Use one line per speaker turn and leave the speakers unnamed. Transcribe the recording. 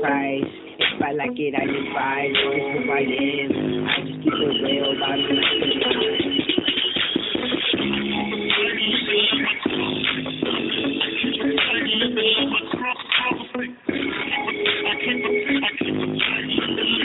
price. If I like it, I just buy. This is who I am. I just keep it real about it.
I it